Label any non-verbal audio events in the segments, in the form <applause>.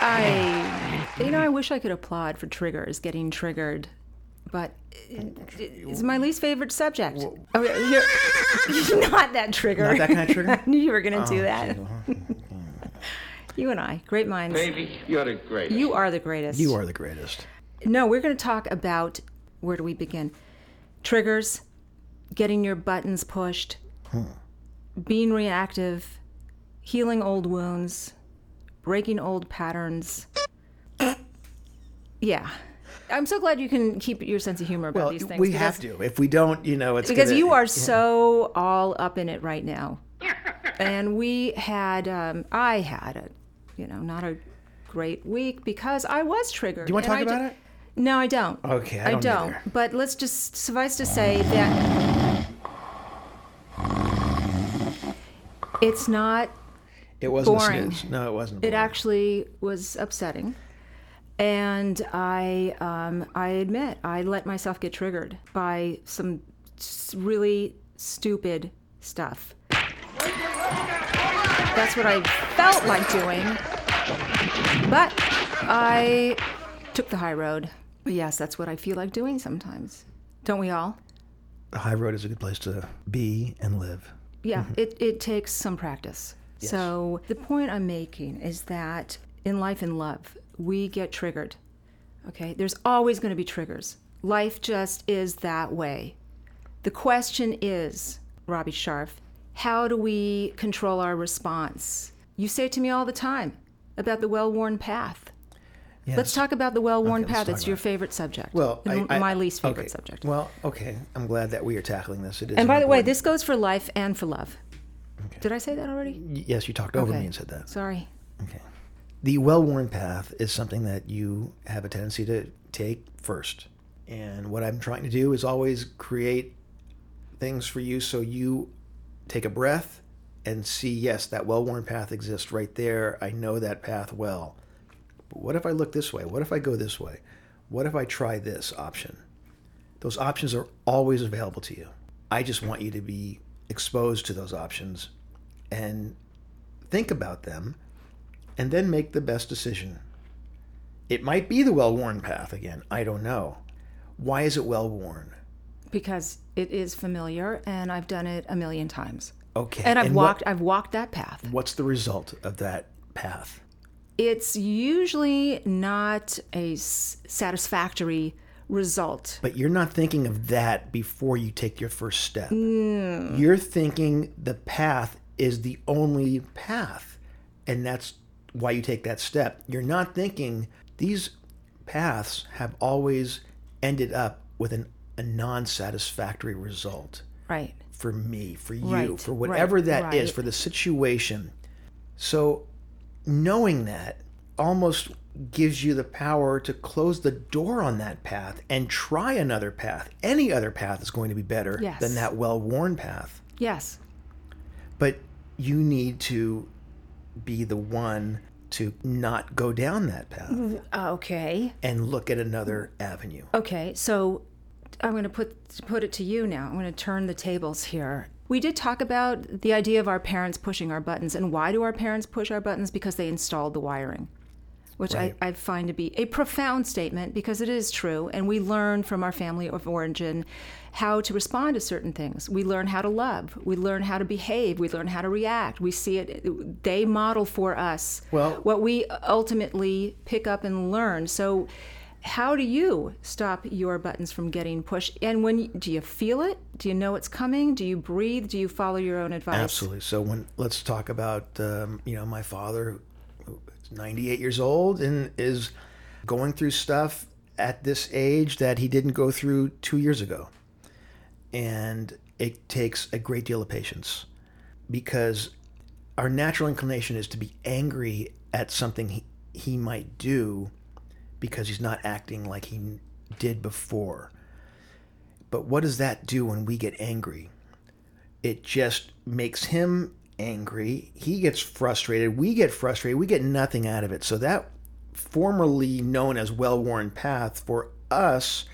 I, you know, I wish I could applaud for triggers, getting triggered, but it's my least favorite subject. Oh, you're, you're <laughs> not that trigger. Not that kind of trigger? <laughs> I knew you were going to do Oh, that. <laughs> you and I, great minds. Baby, you're the greatest. You are the greatest. You are the greatest. No, we're going to talk about where do we begin? Triggers, getting your buttons pushed, hmm. being reactive, healing old wounds, breaking old patterns. yeah. I'm so glad you can keep your sense of humor about Well, these things. we because- have to. If we don't, you know, it's because gonna- you are so all up in it right now. <laughs> and we had, um, I had a, you know, not a great week because I was triggered. Do you want to talk I about ju- it? No, I don't. Okay, I don't either. But let's just suffice to say that <sighs> it's not. It wasn't boring. a snooze. No, it wasn't. It actually was upsetting, and I, um, I admit, I let myself get triggered by some really stupid stuff. That's what I felt like doing, but I took the high road. Yes, that's what I feel like doing sometimes. Don't we all? The high road is a good place to be and live. Yeah, it, it takes some practice. So the point I'm making is that in life and love, we get triggered. Okay, there's always going to be triggers. Life just is that way. The question is, Robbie Sharf, how do we control our response? You say to me all the time about the well-worn path. Yes. Let's talk about the well-worn Okay, path. It's your favorite subject. Well, I, I- my least favorite okay. subject. Well, okay. I'm glad that we are tackling this. It is. and by the way, this goes for life and for love. Did I say that already? Y- Yes, you talked over Okay. me and said that. Sorry. Okay. The well-worn path is something that you have a tendency to take first. And what I'm trying to do is always create things for you so you take a breath and see, yes, that well-worn path exists right there. I know that path well. But what if I look this way? What if I go this way? What if I try this option? Those options are always available to you. I just want you to be exposed to those options and think about them and then make the best decision. It might be the well worn path again. I don't know. Why is it well worn? because it is familiar and I've done it a million times. Okay. And I've what- walked I've walked that path. what's the result of that path? It's usually not a satisfactory result. But you're not thinking of that before you take your first step. Mm. You're thinking the path is the only path. And that's why you take that step. You're not thinking these paths have always ended up with an, a non satisfactory result. Right. for me, for you, Right, for whatever that is, right. for the situation. So knowing that almost gives you the power to close the door on that path and try another path. Any other path is going to be better Yes. than that well-worn path. Yes. But you need to be the one to not go down that path uh, Okay. and look at another avenue. Okay. So I'm going to put put it to you now. I'm going to turn the tables here. We did talk about the idea of our parents pushing our buttons. And why do our parents push our buttons? Because they installed the wiring, which Right. I, I find to be a profound statement because it is true. And we learn from our family of origin how to respond to certain things. We learn how to love. We learn how to behave. We learn how to react. We see it, they model for us Well- what we ultimately pick up and learn. So, how do you stop your buttons from getting pushed? And when do you feel it? Do you know it's coming? Do you breathe? Do you follow your own advice? Absolutely. So when let's talk about um, you know my father, 98 years old and is going through stuff at this age that he didn't go through two years ago, and it takes a great deal of patience because our natural inclination is to be angry at something he, he might do because he's not acting like he did before. But what does that do when we get angry? It just makes him angry. He gets frustrated. We get frustrated. We get nothing out of it. So that formerly known as well-worn path for us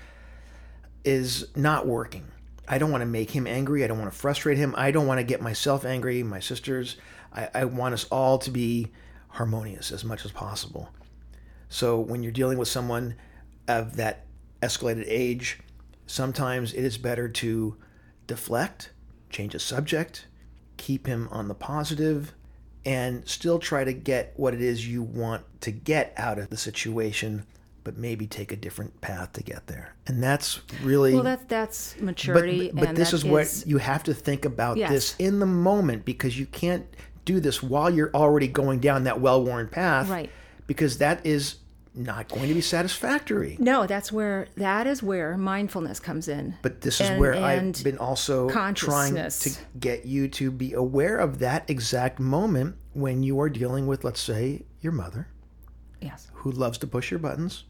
is not working. I don't want to make him angry. I don't want to frustrate him. I don't want to get myself angry, my sisters. I, I want us all to be harmonious as much as possible. So when you're dealing with someone of that escalated age, sometimes it is better to deflect, change the subject, keep him on the positive, and still try to get what it is you want to get out of the situation but maybe take a different path to get there. And that's really well. That's that's maturity. But, but this is what you have to think about Yes. this in the moment because you can't do this while you're already going down that well-worn path, Right. Because that is not going to be satisfactory. no. That's where that is where mindfulness comes in. But this is And- where and I've been also trying to get you to be aware of that exact moment when you are dealing with, let's say, your mother, Yes. who loves to push your buttons,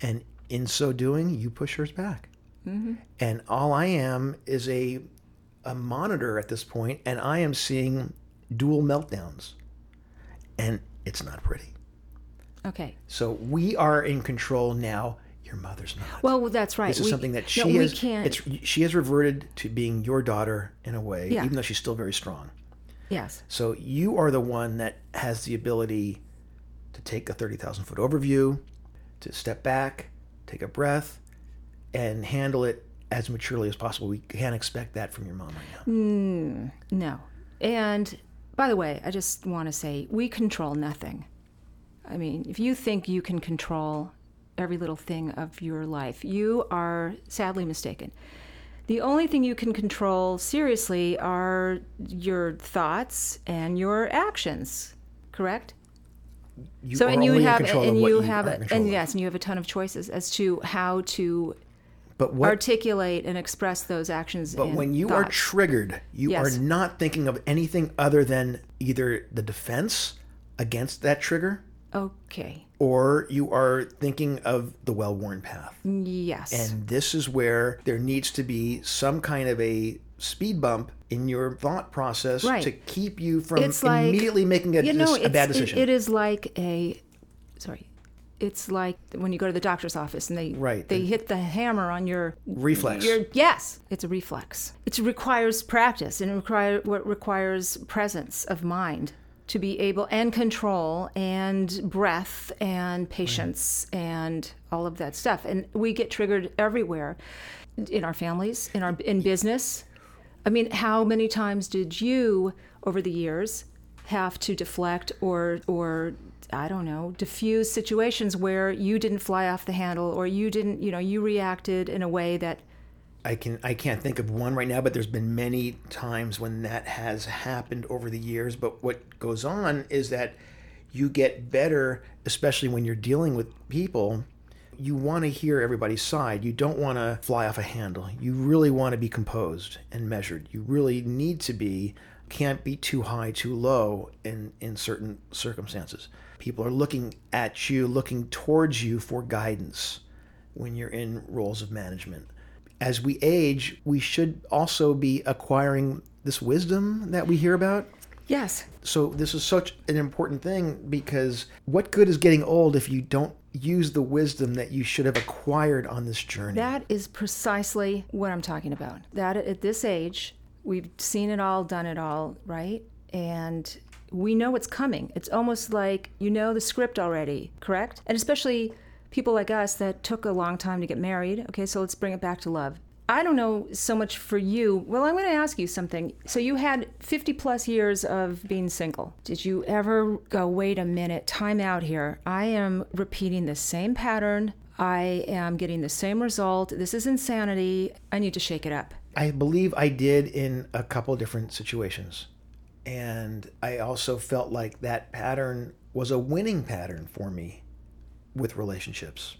and in so doing, you push hers back. Mm-hmm. And all I am is a a monitor at this point, and I am seeing dual meltdowns, and it's not pretty. Okay. So we are in control now. Your mother's not. Well, that's right. this is We- something that no, she we has. can't. It's she has reverted to being your daughter in a way, Yeah. even though she's still very strong. yes. So you are the one that has the ability to take a 30,000 foot overview, to step back, take a breath, and handle it as maturely as possible. We can't expect that from your mom right now. Mm, No. And by the way, I just want to say we control nothing. I mean, if you think you can control every little thing of your life, you are sadly mistaken. The only thing you can control seriously are your thoughts and your actions, correct? You so and you have and you you have are in control and yes, and you have a ton of choices as to how to But what? articulate and express those actions. but when you are triggered, you Yes. are not thinking of anything other than either the defense against that trigger, okay, or you are thinking of the well-worn path. yes, And this is where there needs to be some kind of a speed bump in your thought process Right. to keep you from like immediately making a, you know, a bad it's- it- decision. it is like a sorry. It's like when you go to the doctor's office and they Right, they the- hit the hammer on your Reflex. Your, yes, it's a reflex. It requires practice and it require what requires presence of mind to be able and control and breath and patience and all of that stuff. And we get triggered everywhere in our families, in our in business. I mean, how many times did you over the years have to deflect or or I don't know, diffuse situations where you didn't fly off the handle or you didn't, you know, you reacted in a way that I can I can't think of one right now, but there's been many times when that has happened over the years. But what goes on is that you get better, especially when you're dealing with people. You want to hear everybody's side. You don't want to fly off a handle. You really want to be composed and measured. You really need to be can't be too high, too low in in certain circumstances. People are looking at you, looking towards you for guidance when you're in roles of management as we age, we should also be acquiring this wisdom that we hear about. yes, So, this is such an important thing because what good is getting old if you don't use the wisdom that you should have acquired on this journey? that is precisely what I'm talking about. That at this age, we've seen it all, done it all, right? And we know what's coming. It's almost like you know the script already, correct? And especially people like us that took a long time to get married. Okay, so let's bring it back to love. I don't know so much for you. Well, I'm going to ask you something. So you had 50 plus years of being single. Did you ever go, wait a minute, time out here? I am repeating the same pattern. I am getting the same result. This is insanity. I need to shake it up. I believe I did in a couple different situations. And I also felt like that pattern was a winning pattern for me with relationships.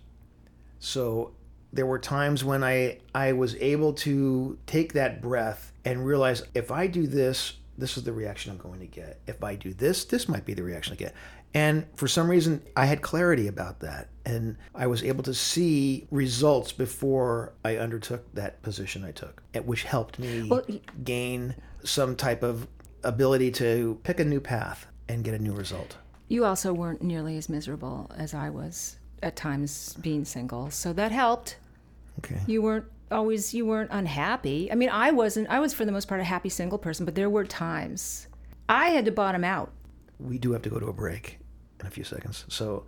So there were times when I I was able to take that breath and realize if I do this this is the reaction I'm going to get. If I do this, this might be the reaction I get. And for some reason, I had clarity about that. And I was able to see results before I undertook that position I took, which helped me well, gain some type of ability to pick a new path and get a new result. You also weren't nearly as miserable as I was at times being single. So that helped. Okay. You weren't always you weren't unhappy. I mean, I wasn't I was for the most part a happy single person, but there were times I had to bottom out. We do have to go to a break in a few seconds. So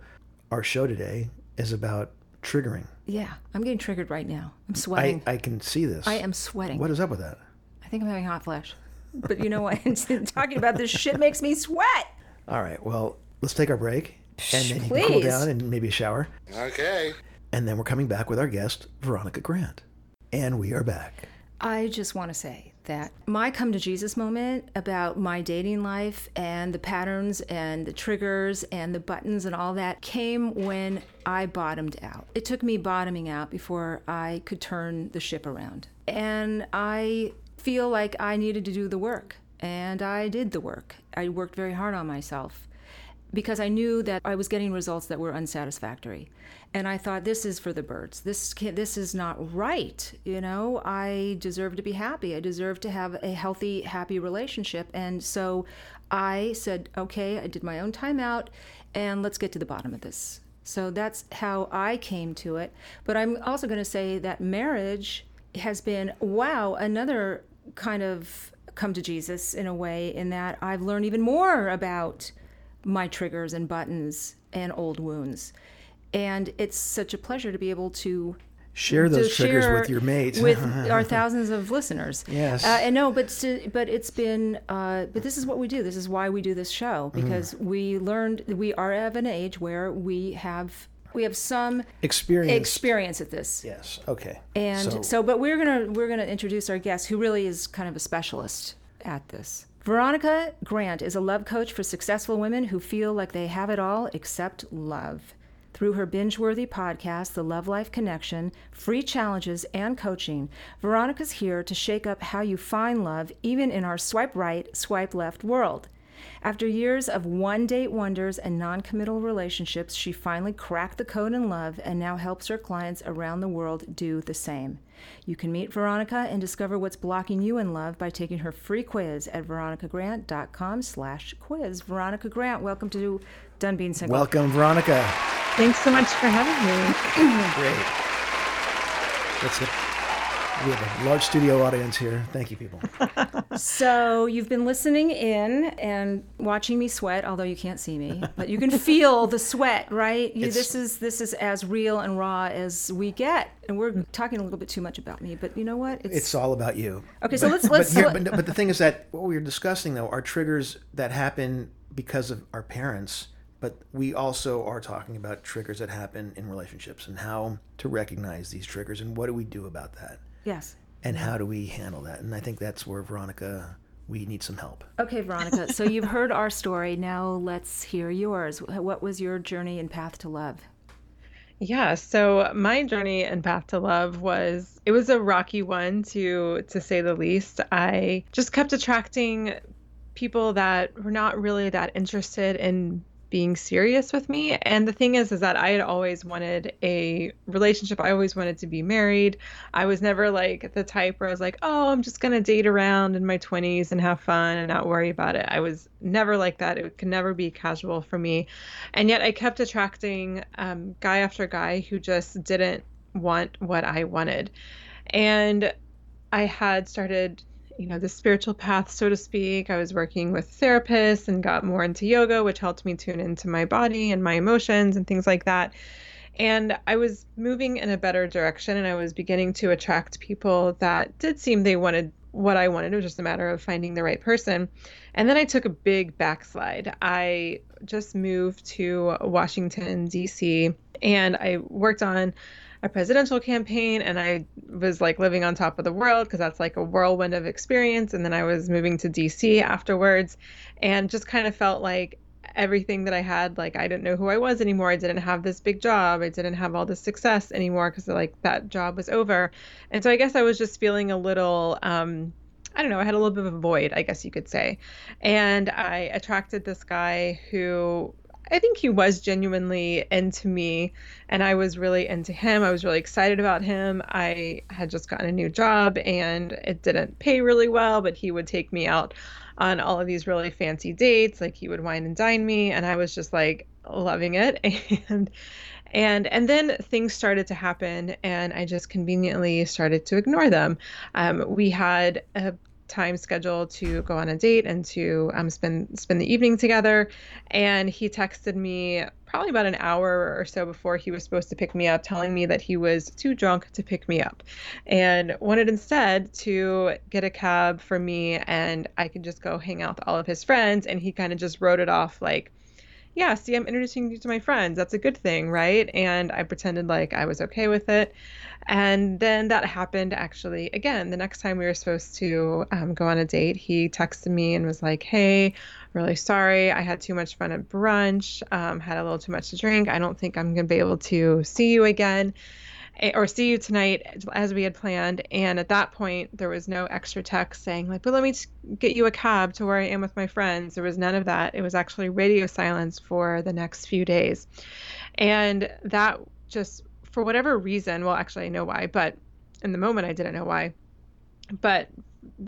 our show today is about triggering. Yeah, I'm getting triggered right now. I'm sweating. I, I can see this. I am sweating. What is up with that? I think I'm having hot flash. But you know what? <laughs> Talking about this shit makes me sweat. All right. Well, let's take our break and then you can cool down and maybe a shower. Okay. And then we're coming back with our guest, Veronica Grant. And we are back. I just want to say that my come to Jesus moment about my dating life and the patterns and the triggers and the buttons and all that came when I bottomed out. It took me bottoming out before I could turn the ship around. And I feel like I needed to do the work. And I did the work. I worked very hard on myself because I knew that I was getting results that were unsatisfactory. And I thought this is for the birds. This this is not right, you know? I deserve to be happy. I deserve to have a healthy, happy relationship. And so I said, "Okay, I did my own timeout and let's get to the bottom of this." So that's how I came to it. But I'm also going to say that marriage has been wow, another kind of come to Jesus in a way in that I've learned even more about my triggers and buttons and old wounds. And it's such a pleasure to be able to share those triggers share with your mates with <laughs> our thousands of listeners. Yes. Uh, and no but to, but it's been uh, but this is what we do. This is why we do this show mm-hmm. because mm. we learned we are of an age where we have we have some experience experience at this. Yes. Okay. And so, so but we're gonna we're gonna introduce our guest who really is kind of a specialist at this Veronica Grant is a love coach for successful women who feel like they have it all except love. Through her binge worthy podcast, The Love Life Connection, free challenges, and coaching, Veronica's here to shake up how you find love even in our swipe right, swipe left world. After years of one date wonders and non committal relationships, she finally cracked the code in love and now helps her clients around the world do the same. You can meet Veronica and discover what's blocking you in love by taking her free quiz at veronicagrant.com slash quiz. Veronica Grant, welcome to Done Being Single. Welcome, Veronica. Thanks so much for having me. <clears throat> Great. Let's get we have a large studio audience here. Thank you, people. <laughs> so you've been listening in and watching me sweat, although you can't see me, but you can <laughs> feel the sweat, right? You, this is this is as real and raw as we get, and we're talking a little bit too much about me. But you know what? It's, it's all about you. Okay, so let's let's. But, here, but, but the thing is that what we are discussing though are triggers that happen because of our parents but we also are talking about triggers that happen in relationships and how to recognize these triggers and what do we do about that Yes. And how do we handle that? And I think that's where Veronica, we need some help. Okay, Veronica. so you've heard our story. Now let's hear yours. What was your journey and path to love? Yeah, so my journey and path to love was it was a rocky one to to say the least. I just kept attracting people that were not really that interested in being serious with me. And the thing is, is that I had always wanted a relationship. I always wanted to be married. I was never like the type where I was like, oh, I'm just going to date around in my 20s and have fun and not worry about it. I was never like that. It could never be casual for me. And yet I kept attracting um, guy after guy who just didn't want what I wanted. And I had started you know the spiritual path so to speak. I was working with therapists and got more into yoga which helped me tune into my body and my emotions and things like that. And i was moving in a better direction and i was beginning to attract people that did seem they wanted what i wanted. It was just a matter of finding the right person. And then i took a big backslide. I just moved to washington d.c and i worked on a presidential campaign and I was like living on top of the world because that's like a whirlwind of experience. And then I was moving to DC afterwards and just kind of felt like everything that I had, like I didn't know who I was anymore. I didn't have this big job. I didn't have all this success anymore because like that job was over. And so I guess I was just feeling a little, um, I don't know, I had a little bit of a void, I guess you could say. And I attracted this guy who I think he was genuinely into me and I was really into him. I was really excited about him. I had just gotten a new job and it didn't pay really well, but he would take me out on all of these really fancy dates. Like he would wine and dine me and I was just like loving it <laughs> and and and then things started to happen and i just conveniently started to ignore them um, we had a time scheduled to go on a date and to um, spend spend the evening together. And he texted me probably about an hour or so before he was supposed to pick me up, telling me that he was too drunk to pick me up, and wanted instead to get a cab for me and I could just go hang out with all of his friends. And he kind of just wrote it off like yeah, see, I'm introducing you to my friends. That's a good thing, right? And I pretended like I was okay with it. And then that happened actually again. The next time we were supposed to um, go on a date, he texted me and was like, Hey, really sorry. I had too much fun at brunch, um, had a little too much to drink. I don't think I'm going to be able to see you again Eh, or see you tonight as we had planned. And at that point, there was no extra text saying, like, but let me get you a cab to where I am with my friends. There was none of that. It was actually radio silence for the next few days. And that just, for whatever reason, well, actually, I know why, but in the moment, I didn't know why. But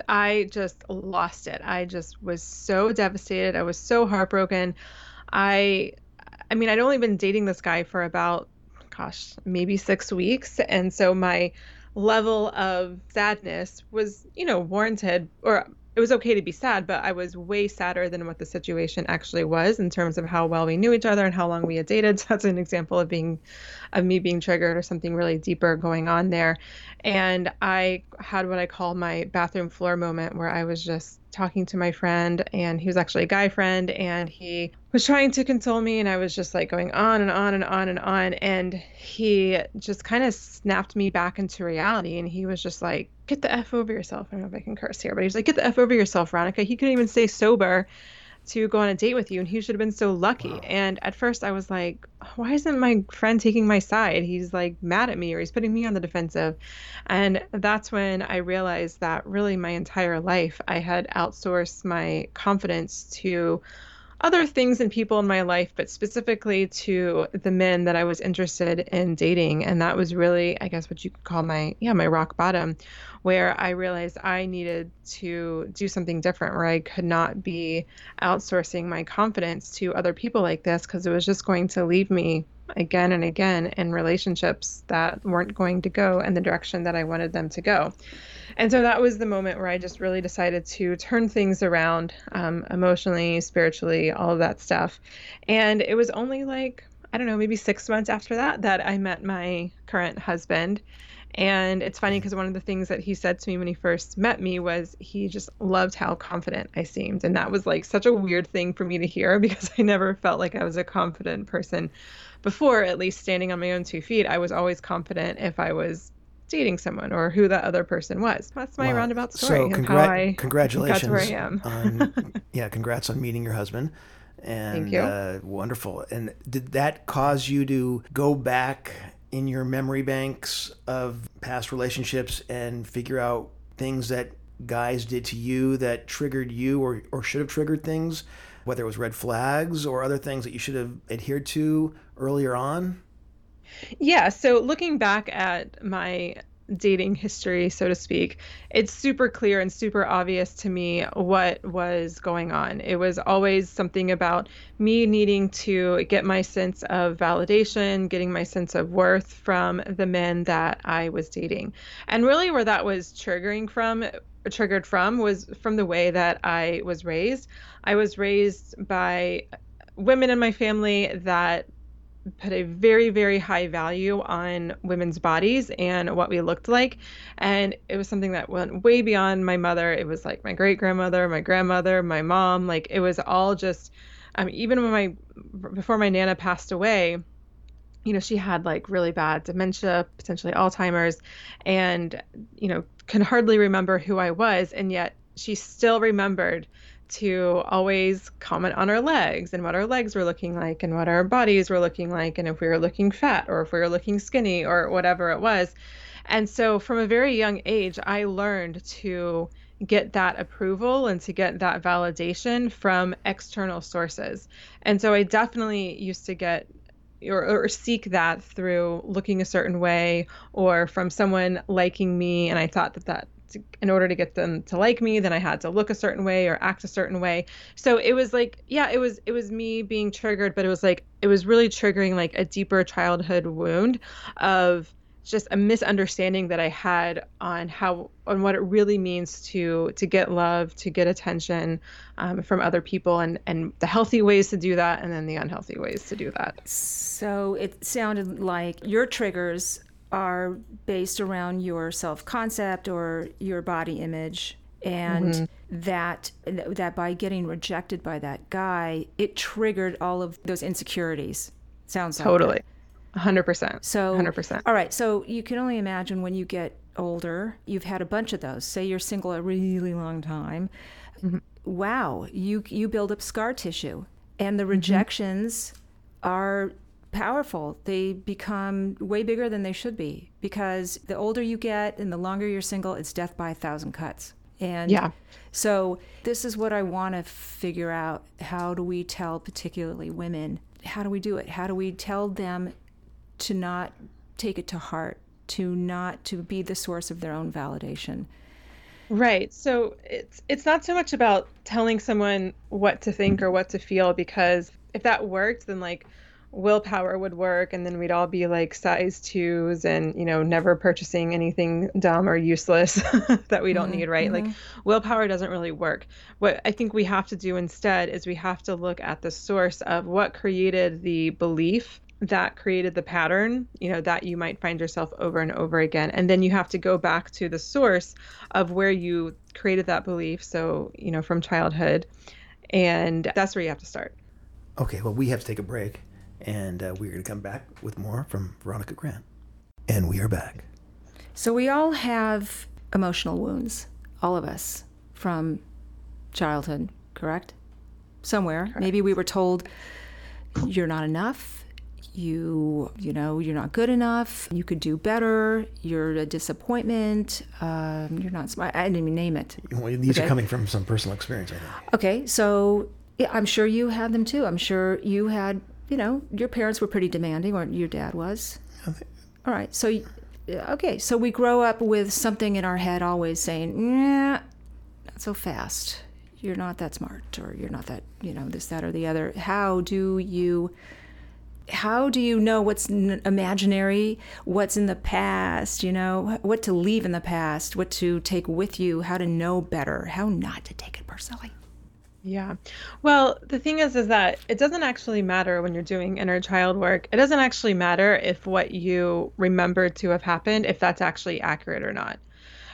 I just lost it. I just was so devastated. I was so heartbroken. I, I mean, I'd only been dating this guy for about gosh, maybe six weeks. And so my level of sadness was, you know, warranted, or it was okay to be sad, but I was way sadder than what the situation actually was in terms of how well we knew each other and how long we had dated. <laughs> So that's an example of being, of me being triggered or something really deeper going on there. And I had what I call my bathroom floor moment where I was just talking to my friend, and he was actually a guy friend, and he was trying to console me, and I was just like going on and on and on and on. And he just kind of snapped me back into reality, and he was just like, Get the F over yourself. I don't know if I can curse here, but he's like, Get the F over yourself, Veronica. He couldn't even stay sober to go on a date with you and he should have been so lucky wow. and at first i was like why isn't my friend taking my side? He's like mad at me or he's putting me on the defensive. And that's when i realized that really my entire life i had outsourced my confidence to other things and people in my life, but specifically to the men that I was interested in dating. And that was really, I guess, what you could call my, yeah, my rock bottom, where I realized I needed to do something different, where I could not be outsourcing my confidence to other people like this because it was just going to leave me again and again in relationships that weren't going to go in the direction that I wanted them to go. And so that was the moment where I just really decided to turn things around um, emotionally, spiritually, all of that stuff. And it was only like, I don't know, maybe six months after that that I met my current husband. And it's funny because one of the things that he said to me when he first met me was he just loved how confident I seemed. And that was like such a weird thing for me to hear <laughs> because I never felt like I was a confident person before, at least standing on my own two feet. I was always confident if I was dating someone or who that other person was. That's my wow. roundabout story. So congr- congratulations. where I am. on, <laughs> yeah, congrats on meeting your husband. And Thank you. Uh, wonderful. And did that cause you to go back in your memory banks of past relationships and figure out things that guys did to you that triggered you or, or should have triggered things, whether it was red flags or other things that you should have adhered to earlier on? Yeah. So looking back at my dating history, so to speak, it's super clear and super obvious to me what was going on. It was always something about me needing to get my sense of validation, getting my sense of worth from the men that I was dating. And really, where that was triggering from, triggered from, was from the way that I was raised. I was raised by women in my family that put a very very high value on women's bodies and what we looked like. And it was something that went way beyond my mother. It was like my great grandmother my grandmother my mom. Like it was all just um, even when my before my nana passed away you know she had like really bad dementia potentially alzheimer's and you know can hardly remember who i was. And yet she still remembered to always comment on our legs and what our legs were looking like and what our bodies were looking like and if we were looking fat or if we were looking skinny or whatever it was. And so from a very young age, I learned to get that approval and to get that validation from external sources. And so I definitely used to get or, or, seek that through looking a certain way or from someone liking me and i thought that that in order to get them to like me then i had to look a certain way or act a certain way so it was like yeah it was it was me being triggered but it was like it was really triggering like a deeper childhood wound of just a misunderstanding that I had on how on what it really means to to get love, to get attention um, from other people, and and the healthy ways to do that, and then the unhealthy ways to do that. So it sounded like your triggers are based around your self concept or your body image, and mm-hmm. that that by getting rejected by that guy, it triggered all of those insecurities. Sounds totally. 100%. So 100%. All right. So you can only imagine when you get older, you've had a bunch of those. Say you're single a really long time. Mm-hmm. Wow, you you build up scar tissue and the mm-hmm. rejections mm-hmm. are powerful. They become way bigger than they should be because the older you get and the longer you're single, it's death by a thousand cuts. And yeah. So this is what I want to figure out. How do we tell particularly women? How do we do it? How do we tell them to not take it to heart, to not to be the source of their own validation. Right. So it's it's not so much about telling someone what to think or what to feel because if that worked then like willpower would work and then we'd all be like size twos and you know never purchasing anything dumb or useless <laughs> that we don't mm-hmm, need right mm-hmm. like willpower doesn't really work what i think we have to do instead is we have to look at the source of what created the belief that created the pattern, you know, that you might find yourself over and over again. And then you have to go back to the source of where you created that belief. So, you know, from childhood. And that's where you have to start. Okay, well, we have to take a break. And uh, we're going to come back with more from Veronica Grant. And we are back. So, we all have emotional wounds, all of us, from childhood, correct? Somewhere. Correct. Maybe we were told you're not enough you you know you're not good enough you could do better you're a disappointment um, you're not smart i didn't even name it well, these okay? are coming from some personal experience i think okay so yeah, i'm sure you had them too i'm sure you had you know your parents were pretty demanding or your dad was okay. all right so okay so we grow up with something in our head always saying yeah not so fast you're not that smart or you're not that you know this that or the other how do you how do you know what's imaginary, what's in the past, you know, what to leave in the past, what to take with you, how to know better, how not to take it personally? Yeah. Well, the thing is is that it doesn't actually matter when you're doing inner child work. It doesn't actually matter if what you remember to have happened if that's actually accurate or not.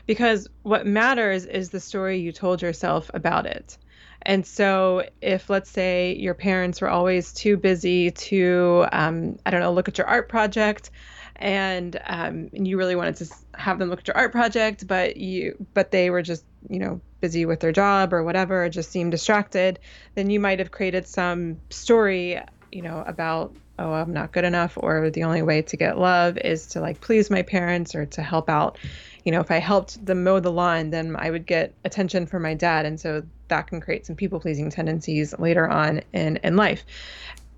Because what matters is the story you told yourself about it. And so, if let's say your parents were always too busy to, um, I don't know, look at your art project, and um, and you really wanted to have them look at your art project, but you but they were just you know busy with their job or whatever, or just seem distracted, then you might have created some story, you know, about oh I'm not good enough, or the only way to get love is to like please my parents or to help out you know, if I helped them mow the lawn, then I would get attention from my dad. And so that can create some people pleasing tendencies later on in, in life.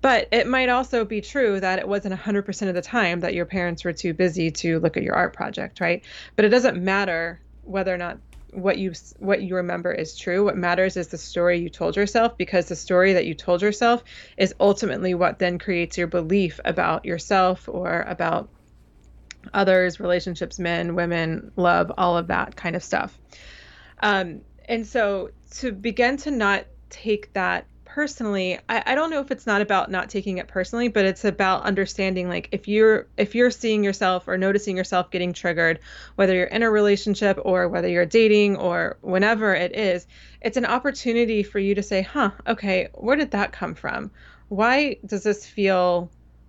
But it might also be true that it wasn't 100% of the time that your parents were too busy to look at your art project, right? But it doesn't matter whether or not what you what you remember is true. What matters is the story you told yourself because the story that you told yourself is ultimately what then creates your belief about yourself or about others, relationships, men, women, love, all of that kind of stuff. Um, and so to begin to not take that personally I, I don't know if it's not about not taking it personally but it's about understanding like if you're if you're seeing yourself or noticing yourself getting triggered whether you're in a relationship or whether you're dating or whenever it is it's an opportunity for you to say huh okay where did that come from? Why does this feel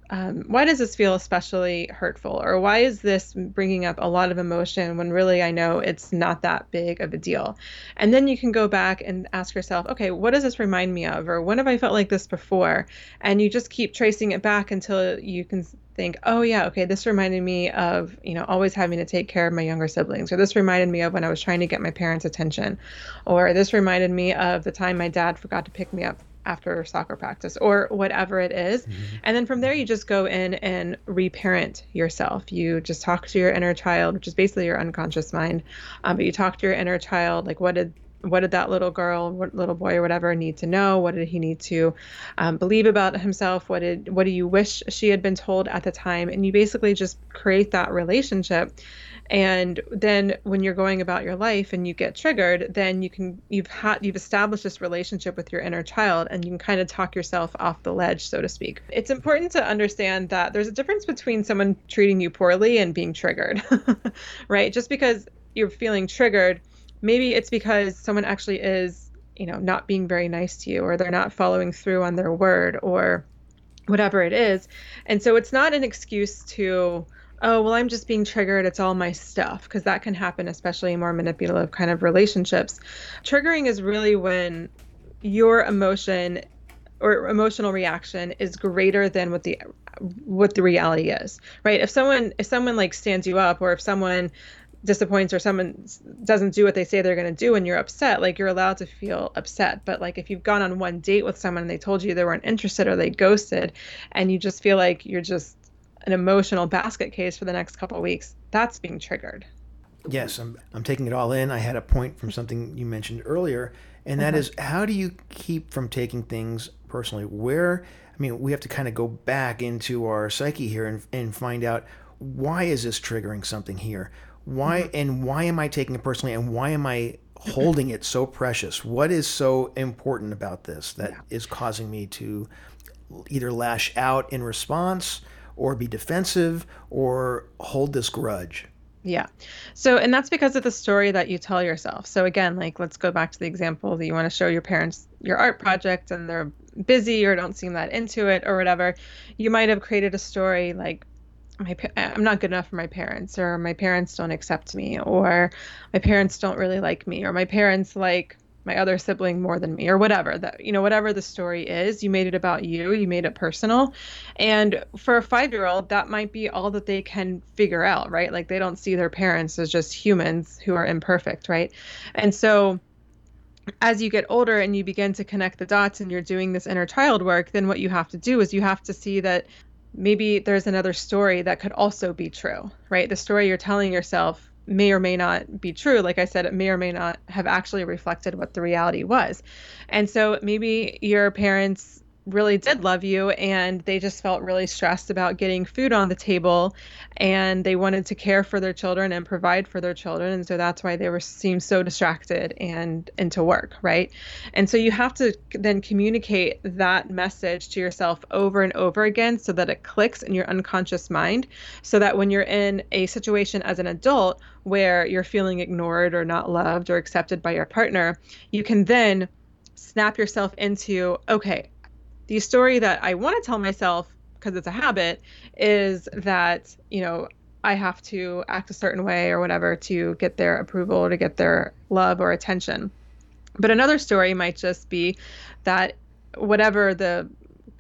um, why does this feel especially hurtful? Or why is this bringing up a lot of emotion when really i know it's not that big of a deal? And then you can go back and ask yourself okay what does this remind me of? Or when have i felt like this before? And you just keep tracing it back until you can think, oh, yeah, okay, this reminded me of, you know, always having to take care of my younger siblings, or this reminded me of when I was trying to get my parents' attention, or this reminded me of the time my dad forgot to pick me up after soccer practice or whatever it is. Mm-hmm. And then from there, you just go in and reparent yourself. You just talk to your inner child, which is basically your unconscious mind. Um, but you talk to your inner child, like, what did what did that little girl, what little boy, or whatever need to know? What did he need to um, believe about himself? What did what do you wish she had been told at the time? And you basically just create that relationship and then when you're going about your life and you get triggered then you can you've had you've established this relationship with your inner child and you can kind of talk yourself off the ledge so to speak it's important to understand that there's a difference between someone treating you poorly and being triggered <laughs> right just because you're feeling triggered maybe it's because someone actually is you know not being very nice to you or they're not following through on their word or whatever it is and so it's not an excuse to oh, well, I'm just being triggered. It's all my stuff. Because that can happen, especially in more manipulative kind of relationships. Triggering is really when your emotion or emotional reaction is greater than what the what the reality is right if someone if someone like stands you up or if someone disappoints or someone doesn't do what they say they're going to do and you're upset like you're allowed to feel upset but like if you've gone on one date with someone and they told you they weren't interested or they ghosted and you just feel like you're just an emotional basket case for the next couple of weeks, that's being triggered. Yes, I'm, I'm taking it all in. I had a point from something you mentioned earlier, and that uh-huh. is how do you keep from taking things personally? Where, I mean, we have to kind of go back into our psyche here and, and find out why is this triggering something here? Why, mm-hmm. and why am I taking it personally? And why am I holding it so precious? What is so important about this that yeah. is causing me to either lash out in response or be defensive or hold this grudge. Yeah. So, and that's because of the story that you tell yourself. So, again, like, let's go back to the example that you want to show your parents your art project and they're busy or don't seem that into it or whatever. You might have created a story like, my I'm not good enough for my parents, or my parents don't accept me, or my parents don't really like me, or my parents like my other sibling more than me or whatever that you know whatever the story is. You made it about you you made it personal. And for a 5-year-old that might be all that they can figure out right? Like they don't see their parents as just humans who are imperfect right? And so as you get older and you begin to connect the dots and you're doing this inner child work then what you have to do is you have to see that maybe there's another story that could also be true right the story you're telling yourself may or may not be true. Like I said, it may or may not have actually reflected what the reality was. And so maybe your parents really did love you and they just felt really stressed about getting food on the table and they wanted to care for their children and provide for their children and so that's why they were seemed so distracted and into work right? And so you have to then communicate that message to yourself over and over again so that it clicks in your unconscious mind so that when you're in a situation as an adult where you're feeling ignored or not loved or accepted by your partner you can then snap yourself into okay the story that I want to tell myself because it's a habit is that, you know, I have to act a certain way or whatever to get their approval to get their love or attention. But another story might just be that whatever the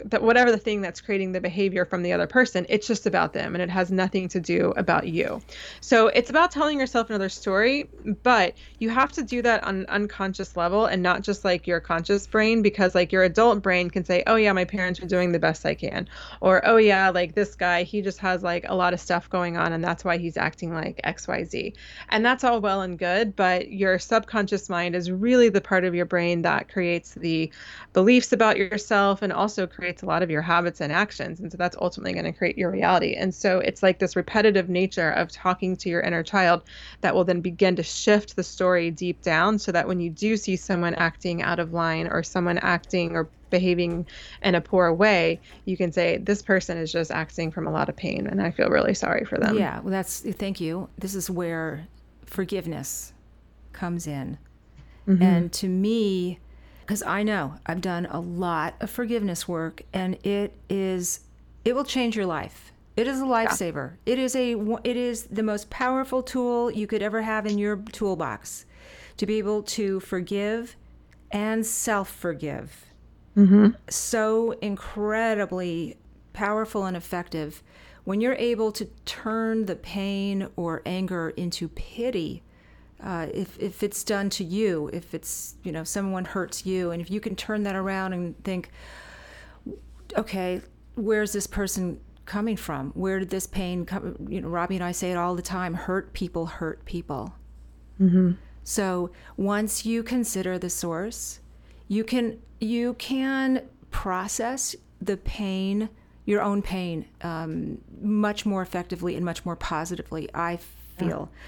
that whatever the thing that's creating the behavior from the other person, it's just about them and it has nothing to do about you. So it's about telling yourself another story, but you have to do that on an unconscious level and not just like your conscious brain because like your adult brain can say, "Oh yeah, my parents are doing the best I can." Or, "Oh yeah, like this guy, he just has like a lot of stuff going on and that's why he's acting like XYZ." And that's all well and good, but your subconscious mind is really the part of your brain that creates the beliefs about yourself and also creates creates a lot of your habits and actions. And so that's ultimately going to create your reality. And so it's like this repetitive nature of talking to your inner child that will then begin to shift the story deep down so that when you do see someone acting out of line or someone acting or behaving in a poor way, you can say, This person is just acting from a lot of pain, and I feel really sorry for them. Yeah, well, that's thank you. This is where forgiveness comes in. Mm-hmm. And to me, because I know I've done a lot of forgiveness work and it is it will change your life. It is a lifesaver. Yeah. It is a it is the most powerful tool you could ever have in your toolbox to be able to forgive and self-forgive. Mm-hmm. So incredibly powerful and effective when you're able to turn the pain or anger into pity, uh, if, if it's done to you, if it's, you know, someone hurts you, and if you can turn that around and think, okay, where's this person coming from? Where did this pain come? You know, Robbie and I say it all the time hurt people hurt people. Mm-hmm. So once you consider the source, you can you can process the pain, your own pain, um, much more effectively and much more positively. I feel. Yeah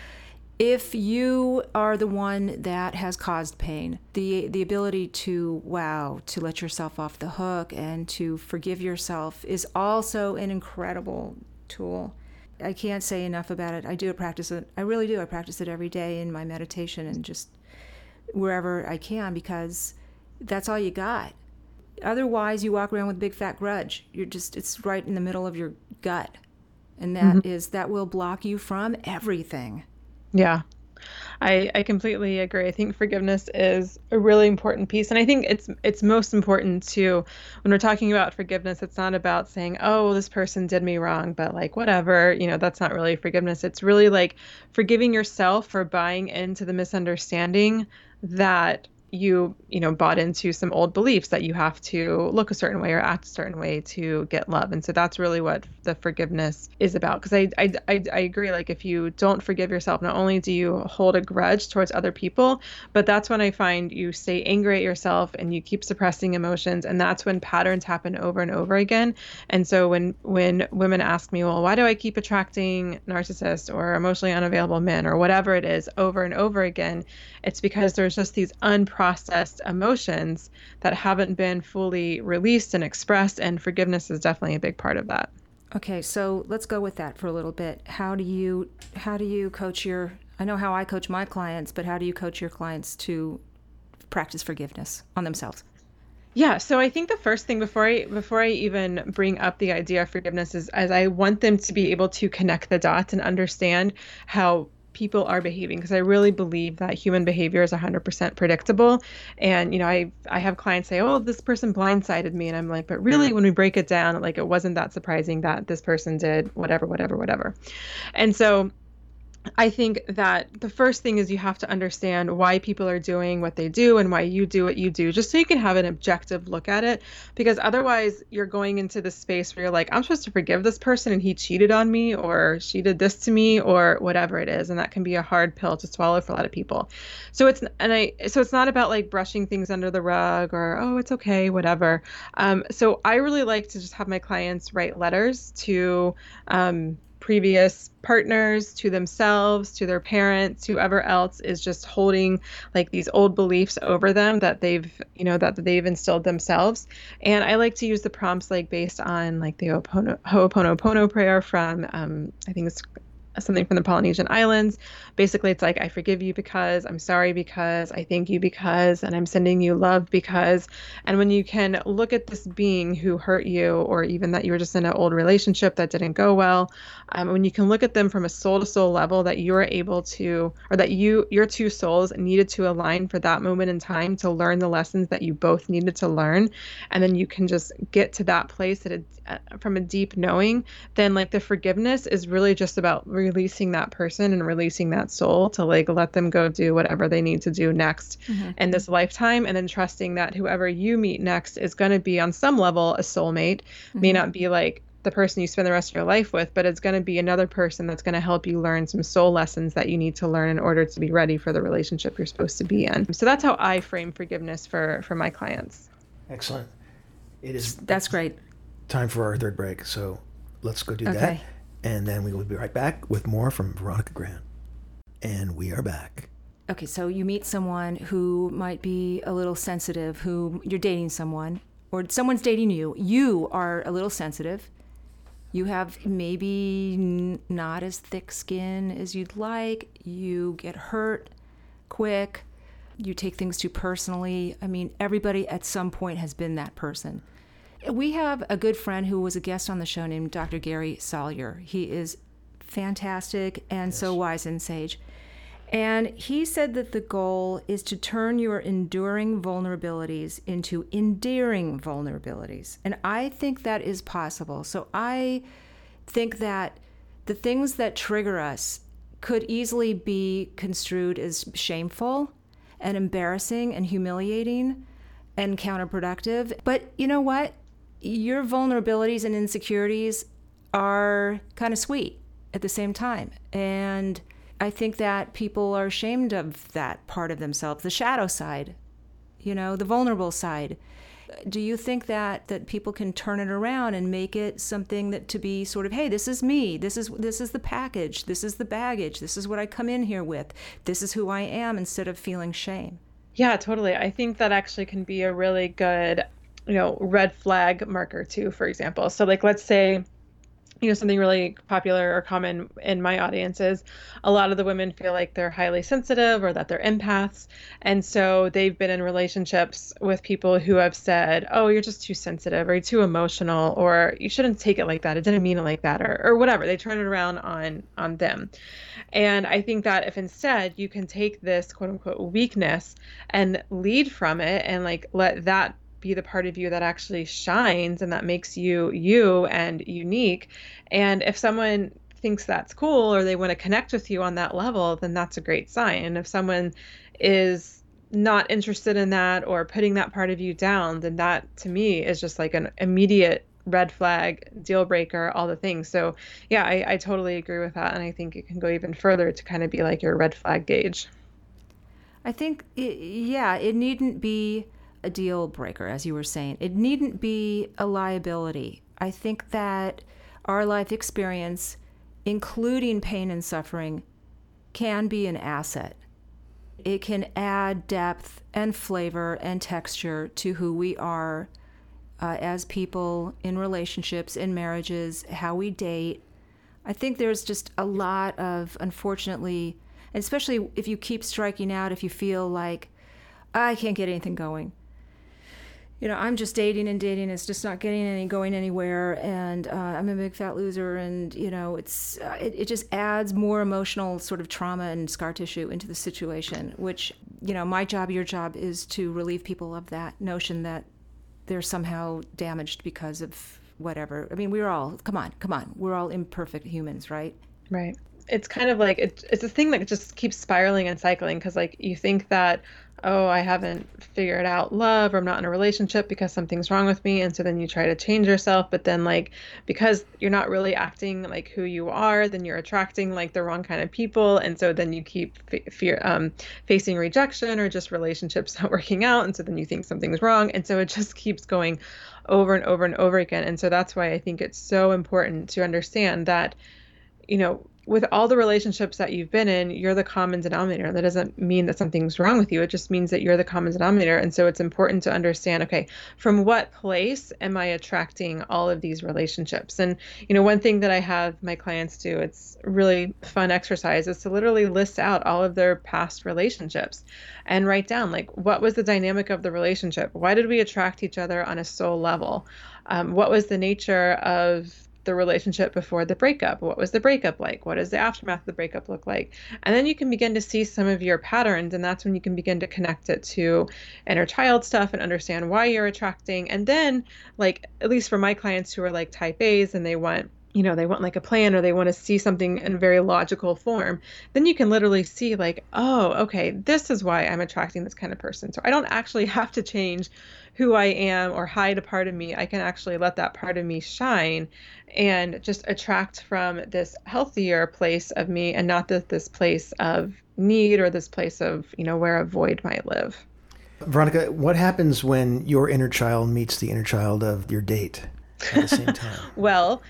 if you are the one that has caused pain, the the ability to wow, to let yourself off the hook and to forgive yourself is also an incredible tool. I can't say enough about it. I do practice it. I really do. I practice it every day in my meditation and just wherever I can because that's all you got. Otherwise, you walk around with a big fat grudge. You're just it's right in the middle of your gut. And that mm-hmm. is that will block you from everything. Yeah. I, I completely agree. I think forgiveness is a really important piece, and I think it's it's most important to when we're talking about forgiveness. It's not about saying, "Oh, this person did me wrong," but like whatever, you know, that's not really forgiveness. It's really like forgiving yourself for buying into the misunderstanding that you you know bought into some old beliefs that you have to look a certain way or act a certain way to get love. And so that's really what the forgiveness is about. Because I, I i i agree like if you don't forgive yourself not only do you hold a grudge towards other people but that's when i find you stay angry at yourself and you keep suppressing emotions. And that's when patterns happen over and over again. And so when when women ask me well why do i keep attracting narcissists or emotionally unavailable men or whatever it is? over and over again it's because there's just these unprocessed emotions that haven't been fully released and expressed, and forgiveness is definitely a big part of that. Okay, so let's go with that for a little bit. How do you how do you coach your I know how I coach my clients, but how do you coach your clients to practice forgiveness on themselves? Yeah, so I think the first thing before I before I even bring up the idea of forgiveness is as I want them to be able to connect the dots and understand how people are behaving because I really believe that human behavior is 100% predictable. And you know, I I have clients say, "Oh, this person blindsided me," and I'm like, "But really, mm-hmm. when we break it down, like it wasn't that surprising that this person did whatever, whatever, whatever." And so I think that the first thing is you have to understand why people are doing what they do and why you do what you do, just so you can have an objective look at it. Because otherwise, you're going into this space where you're like, I'm supposed to forgive this person and he cheated on me or she did this to me or whatever it is. And that can be a hard pill to swallow for a lot of people. So it's, and I, so it's not about like brushing things under the rug or, oh, it's okay, whatever. Um, so I really like to just have my clients write letters to, um, previous partners, to themselves, to their parents, whoever else is just holding like these old beliefs over them that they've, you know, that they've instilled themselves. And I like to use the prompts like based on like the Ho'oponopono prayer from, um, I think it's something from the Polynesian Islands. Basically, it's like, I forgive you because, I'm sorry because, I thank you because, and I'm sending you love because. And when you can look at this being who hurt you, or even that you were just in an old relationship that didn't go well, um, when you can look at them from a soul to soul level, that you are able to, or that you, your two souls needed to align for that moment in time to learn the lessons that you both needed to learn. And then you can just get to that place at a, from a deep knowing, then like the forgiveness is really just about releasing that person and releasing that soul to like let them go do whatever they need to do next mm-hmm. in this lifetime and then trusting that whoever you meet next is going to be on some level a soulmate mm-hmm. may not be like the person you spend the rest of your life with, but it's going to be another person that's going to help you learn some soul lessons that you need to learn in order to be ready for the relationship you're supposed to be in. So that's how I frame forgiveness for for my clients. Excellent. It is That's great. Time for our third break. So let's go do okay. that and then we will be right back with more from Veronica Grant. And we are back. Okay, so you meet someone who might be a little sensitive, who you're dating someone, or someone's dating you. You are a little sensitive. You have maybe n- not as thick skin as you'd like. You get hurt quick. You take things too personally. I mean, everybody at some point has been that person. We have a good friend who was a guest on the show named Dr. Gary Salyer. He is fantastic and yes. so wise and sage. And he said that the goal is to turn your enduring vulnerabilities into endearing vulnerabilities. And I think that is possible. So I think that the things that trigger us could easily be construed as shameful and embarrassing and humiliating and counterproductive. But you know what? Your vulnerabilities and insecurities are kind of sweet at the same time. And I think that people are ashamed of that part of themselves, the shadow side, you know, the vulnerable side. Do you think that that people can turn it around and make it something that to be sort of, hey, this is me. This is this is the package. This is the baggage. This is what I come in here with. This is who I am instead of feeling shame. Yeah, totally. I think that actually can be a really good, you know, red flag marker too, for example. So like let's say you know something really popular or common in my audience is a lot of the women feel like they're highly sensitive or that they're empaths. And so they've been in relationships with people who have said oh you're just too sensitive or you're too emotional or you shouldn't take it like that. It didn't mean it like that or, or whatever. They turn it around on on them. And i think that if instead you can take this quote unquote weakness and lead from it and like let that be the part of you that actually shines and that makes you you and unique. And if someone thinks that's cool or they want to connect with you on that level, then that's a great sign. And if someone is not interested in that or putting that part of you down, then that to me is just like an immediate red flag, deal breaker, all the things. So, yeah, I, I totally agree with that. And I think it can go even further to kind of be like your red flag gauge. I think, yeah, it needn't be a deal breaker, as you were saying. It needn't be a liability. I think that our life experience, including pain and suffering, can be an asset. It can add depth and flavor and texture to who we are uh, as people in relationships, in marriages, how we date. I think there's just a lot of, unfortunately, especially if you keep striking out, if you feel like, I can't get anything going you know, I'm just dating and dating. It's just not getting any going anywhere, and uh, I'm a big fat loser. And you know, it's uh, it, it just adds more emotional sort of trauma and scar tissue into the situation. Which you know, my job, your job, is to relieve people of that notion that they're somehow damaged because of whatever. I mean, we're all come on, come on, we're all imperfect humans, right? Right. It's kind of like it, it's a thing that just keeps spiraling and cycling because like you think that oh, I haven't figured out love or I'm not in a relationship because something's wrong with me. And so then you try to change yourself. But then, like, because you're not really acting like who you are, then you're attracting like the wrong kind of people. And so then you keep f- fear, um, facing rejection or just relationships <laughs> not working out. And so then you think something's wrong. And so it just keeps going over and over and over again. And so that's why I think it's so important to understand that, you know, with all the relationships that you've been in, you're the common denominator. That doesn't mean that something's wrong with you. It just means that you're the common denominator. And so it's important to understand okay, from what place am I attracting all of these relationships? And, you know, one thing that I have my clients do, it's really fun exercise, is to literally list out all of their past relationships and write down like what was the dynamic of the relationship? Why did we attract each other on a soul level? Um, what was the nature of the relationship before the breakup. What was the breakup like? What does the aftermath of the breakup look like? And then you can begin to see some of your patterns, and that's when you can begin to connect it to inner child stuff and understand why you're attracting. And then, like, at least for my clients who are like type A's and they want you know they want like a plan or they want to see something in very logical form then you can literally see like oh okay this is why i'm attracting this kind of person so i don't actually <laughs> have to change who I am or hide a part of me, I can actually let that part of me shine and just attract from this healthier place of me and not this, this place of need or this place of, you know, where a void might live. Veronica, what happens when your inner child meets the inner child of your date at the same <laughs> time? well,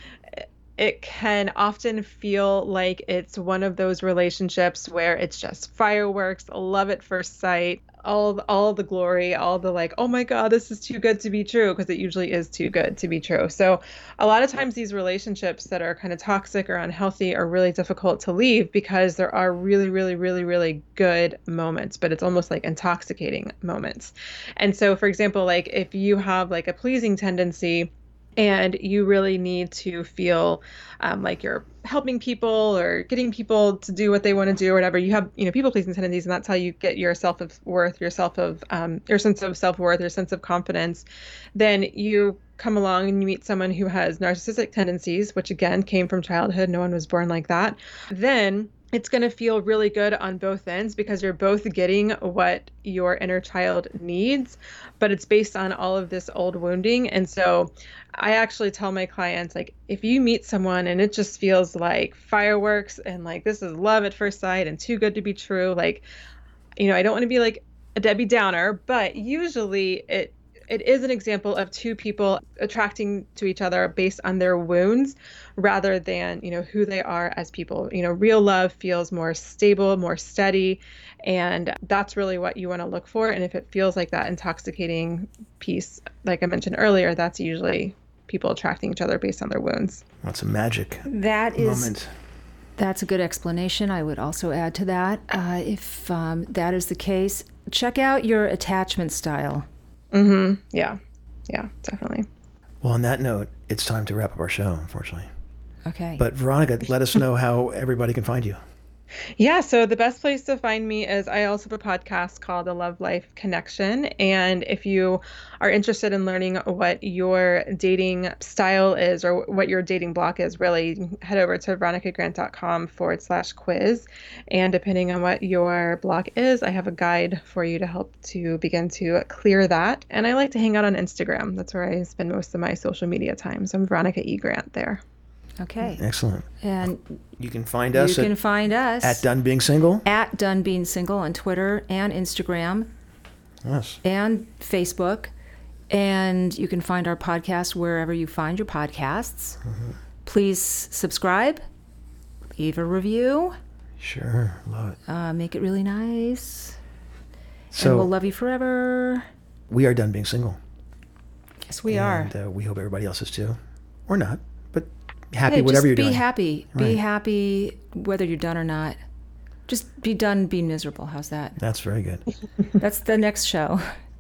it can often feel like it's one of those relationships where it's just fireworks, love at first sight, all all the glory, all the like, oh my god, this is too good to be true because it usually is too good to be true. So a lot of times these relationships that are kind of toxic or unhealthy are really difficult to leave because there are really really really really good moments, but it's almost like intoxicating moments. And so for example, like if you have like a pleasing tendency and you really need to feel um, like you're helping people or getting people to do what they want to do or whatever. You have you know people pleasing tendencies and that's how you get your self of worth your self of um, your sense of self-worth your sense of confidence. Then you come along and you meet someone who has narcissistic tendencies, which again came from childhood, no one was born like that, then it's going to feel really good on both ends because you're both getting what your inner child needs, but it's based on all of this old wounding. And so I actually tell my clients, like, if you meet someone and it just feels like fireworks and like this is love at first sight and too good to be true, like, you know, I don't want to be like a Debbie Downer, but usually it it is an example of two people attracting to each other based on their wounds rather than you know who they are as people you know real love feels more stable more steady and that's really what you want to look for and if it feels like that intoxicating piece like i mentioned earlier that's usually people attracting each other based on their wounds That's a magic That is moment. That's a good explanation. I would also add to that, uh, if um, that is the case, check out your attachment style. Mm-hmm yeah yeah definitely Well, on that note, it's time to wrap up our show, unfortunately. Okay. But Veronica, let us know how everybody can find you. Yeah, so the best place to find me is I also have a podcast called The Love Life Connection. And if you are interested in learning what your dating style is or what your dating block is, really head over to veronicagrant.com forward slash quiz. And depending on what your block is, I have a guide for you to help to begin to clear that. And I like to hang out on Instagram. That's where I spend most of my social media time. So I'm Veronica E. Grant there. Okay. Excellent. And You can find us. you us can at, find us at Done Being Single. at Done Being Single on Twitter and Instagram Yes. and Facebook. And you can find our podcast wherever you find your podcasts. Mm-hmm. Please subscribe, leave a review, Sure. Love it. uh, make it really nice. and So we'll love you forever. we are done being single. Yes, we are. Uh, we hope everybody else is too. Or not. But happy Hey, whatever just you're be doing. happy. Be happy whether you're done or not. Just be done being miserable. How's that? That's very good. <laughs> That's the next show.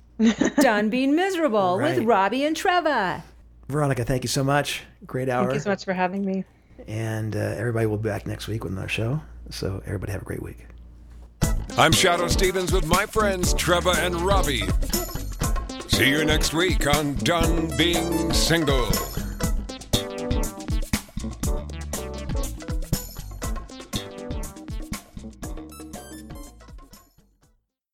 <laughs> done being miserable with Robbie and Treva. Veronica, thank you so much. Great hour. Thank you so much for having me. And uh, everybody will be back next week with another show. So everybody have a great week. I'm Shadoe Stevens with my friends Trevor and Robbie. See you next week on Done Being Single.